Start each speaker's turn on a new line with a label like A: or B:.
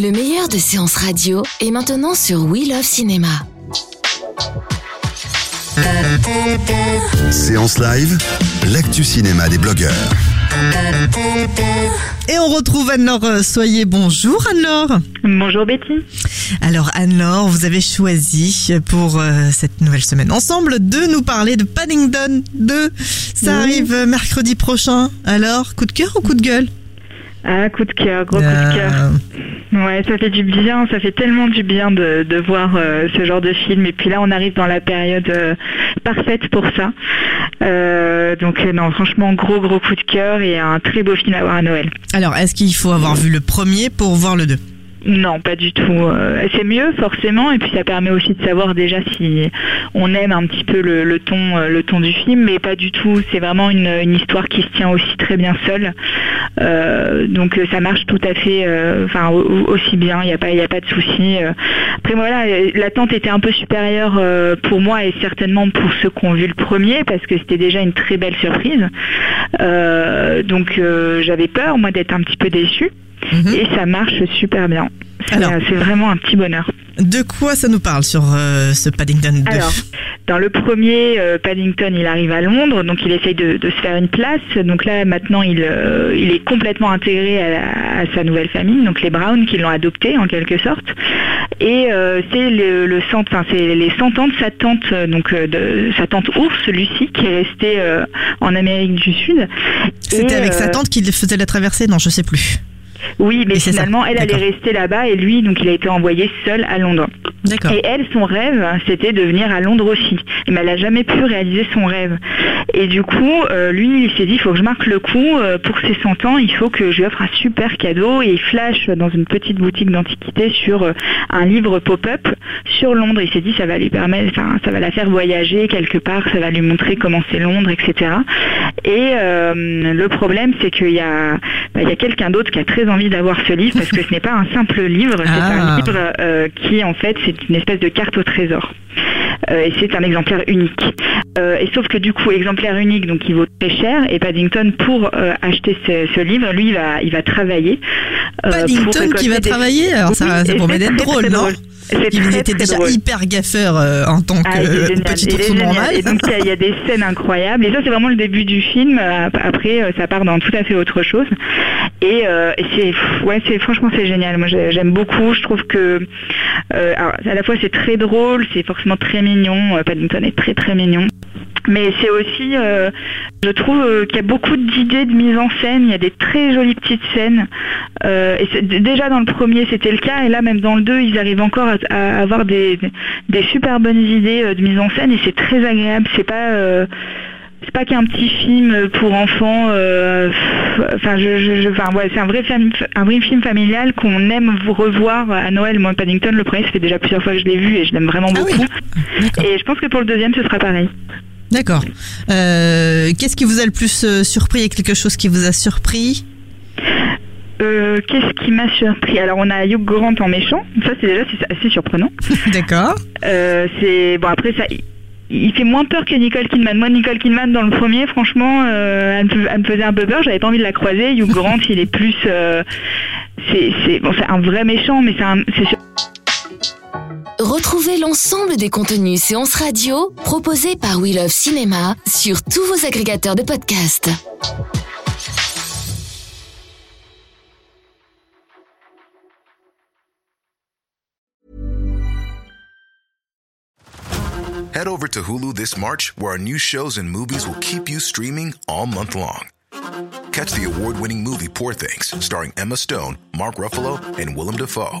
A: Le meilleur de séances radio est maintenant sur We Love Cinéma.
B: Séance live, l'actu cinéma des blogueurs.
C: Et on retrouve Anne-Laure Soyez. Bonjour Anne-Laure.
D: Bonjour Betty.
C: Alors Anne-Laure, vous avez choisi pour euh, cette nouvelle semaine ensemble de nous parler de Paddington 2. Ça
D: Oui.
C: arrive euh, mercredi prochain. Alors, coup de cœur ou coup de gueule?
D: Ah, coup de cœur, gros coup de cœur. Ouais, ça fait du bien, ça fait tellement du bien de, de voir euh, ce genre de film. Et puis là, on arrive dans la période euh, parfaite pour ça. Euh, donc non, franchement, gros gros coup de cœur et un très beau film à voir à Noël.
C: Alors, est-ce qu'il faut avoir vu le premier pour voir le 2
D: Non, pas du tout. Euh, c'est mieux forcément, et puis ça permet aussi de savoir déjà si on aime un petit peu le, euh, ton du film, mais pas du tout. C'est vraiment une, histoire qui se tient aussi très bien seule. Euh, donc ça marche tout à fait, aussi bien. Il n'y a pas, il a pas de souci. Après voilà, l'attente était un peu supérieure pour moi et certainement pour ceux qui ont vu le premier, parce que c'était déjà une très belle surprise. Donc j'avais peur moi d'être un petit peu déçue.
C: Mhm.
D: Et ça marche super bien. C'est vraiment un petit bonheur.
C: De quoi ça nous parle sur euh, ce Paddington 2
D: Alors, dans le premier, euh, Paddington, il arrive à Londres, donc il essaye de, de se faire une place. Donc là, maintenant, il, euh, il est complètement intégré à, la- à sa nouvelle famille, donc les Brown qui l'ont adopté en quelque sorte. Et c'est le, le c'est les 100 ans de sa tante, donc de sa tante ours, Lucie, qui est restée en Amérique du Sud.
C: C'était avec sa tante qu'il faisait la traversée? Non, je sais plus.
D: Oui, mais
C: Et
D: finalement, elle allait rester là-bas et lui, donc il a été envoyé seul à Londres. Et elle, son rêve, c'était de venir à Londres aussi. Mais elle n'a jamais pu réaliser son rêve. Et du coup, euh, lui, il s'est dit, il faut que je marque le coup. euh, pour ses 100 ans, il faut que je lui offre un super cadeau. Et il flash dans une petite boutique d'antiquité sur euh, un livre pop-up sur Londres. Il s'est dit, ça va lui permettre, enfin, ça va la faire voyager quelque part, ça va lui montrer comment c'est Londres, etc. Et euh, le problème, c'est qu'il y a, bah, il y a quelqu'un d'autre qui a très envie d'avoir ce livre parce que ce n'est pas un simple livre, c'est
C: Ah.
D: un livre euh, qui en fait c'est une espèce de carte au trésor. Euh, et c'est un exemplaire unique. Et sauf que du coup, exemplaire unique, donc il vaut très cher. Et Paddington, pour acheter ce, ce livre, lui, il va, il va travailler. pour
C: Paddington qui va travailler? Alors ça, ça
D: et
C: promet d'être drôle, non?
D: drôle. C'est
C: Il
D: très,
C: était
D: très
C: déjà
D: drôle.
C: hyper gaffeur euh, en tant que
D: Ah, il est génial.
C: petit
D: génial.
C: normal.
D: Et donc il y y, a des scènes incroyables. Et ça c'est vraiment le début du film. Euh, Après euh, ça part dans tout à fait autre chose. Et, euh, et c'est ouais c'est franchement c'est génial. Moi j'ai- j'aime beaucoup. Je trouve que euh, alors, à la fois c'est très drôle, c'est forcément très mignon. Euh, Paddington est très très mignon. Mais c'est aussi, euh, je trouve euh, qu'il y a beaucoup d'idées de mise en scène. Il y a des très jolies petites scènes. Euh, et déjà dans le premier c'était le cas, et là même dans le 2 ils arrivent encore à, à avoir des, des super bonnes idées de mise en scène et c'est très agréable. C'est pas c'est pas qu'un petit film pour enfants. euh, Enfin, je, je- je- enfin, ouais, c'est un vrai film, un vrai film familial qu'on aime vous revoir à Noël. Moi, Paddington, le premier, ça fait déjà plusieurs fois que je l'ai vu et je l'aime vraiment
C: Ah oui.
D: beaucoup. Et je pense que pour le deuxième, ce sera pareil.
C: D'accord. Euh, Qu'est-ce qui vous a le plus euh, surpris? Et quelque chose qui vous a surpris?
D: Euh, Qu'est-ce qui m'a surpris? Alors, on a Hugh Grant en méchant. Ça, c'est déjà c'est assez surprenant.
C: D'accord.
D: Euh, c'est bon après ça. il- fait moins peur que Nicole Kidman. Moi, Nicole Kidman, dans le premier, franchement, euh, elle, me, fais- elle me faisait un peu peur. J'avais pas envie de la croiser. Hugh Grant, il est plus, euh, c'est, c'est, bon, c'est un vrai méchant, mais c'est un,
A: Retrouvez l'ensemble des contenus séances radio proposés par We Love Cinéma sur tous vos agrégateurs de podcasts.
E: Head over to Hulu this March, where our new shows and movies will keep you streaming all month long. Catch the award winning movie Poor Things, starring Emma Stone, Mark Ruffalo, and Willem Dafoe.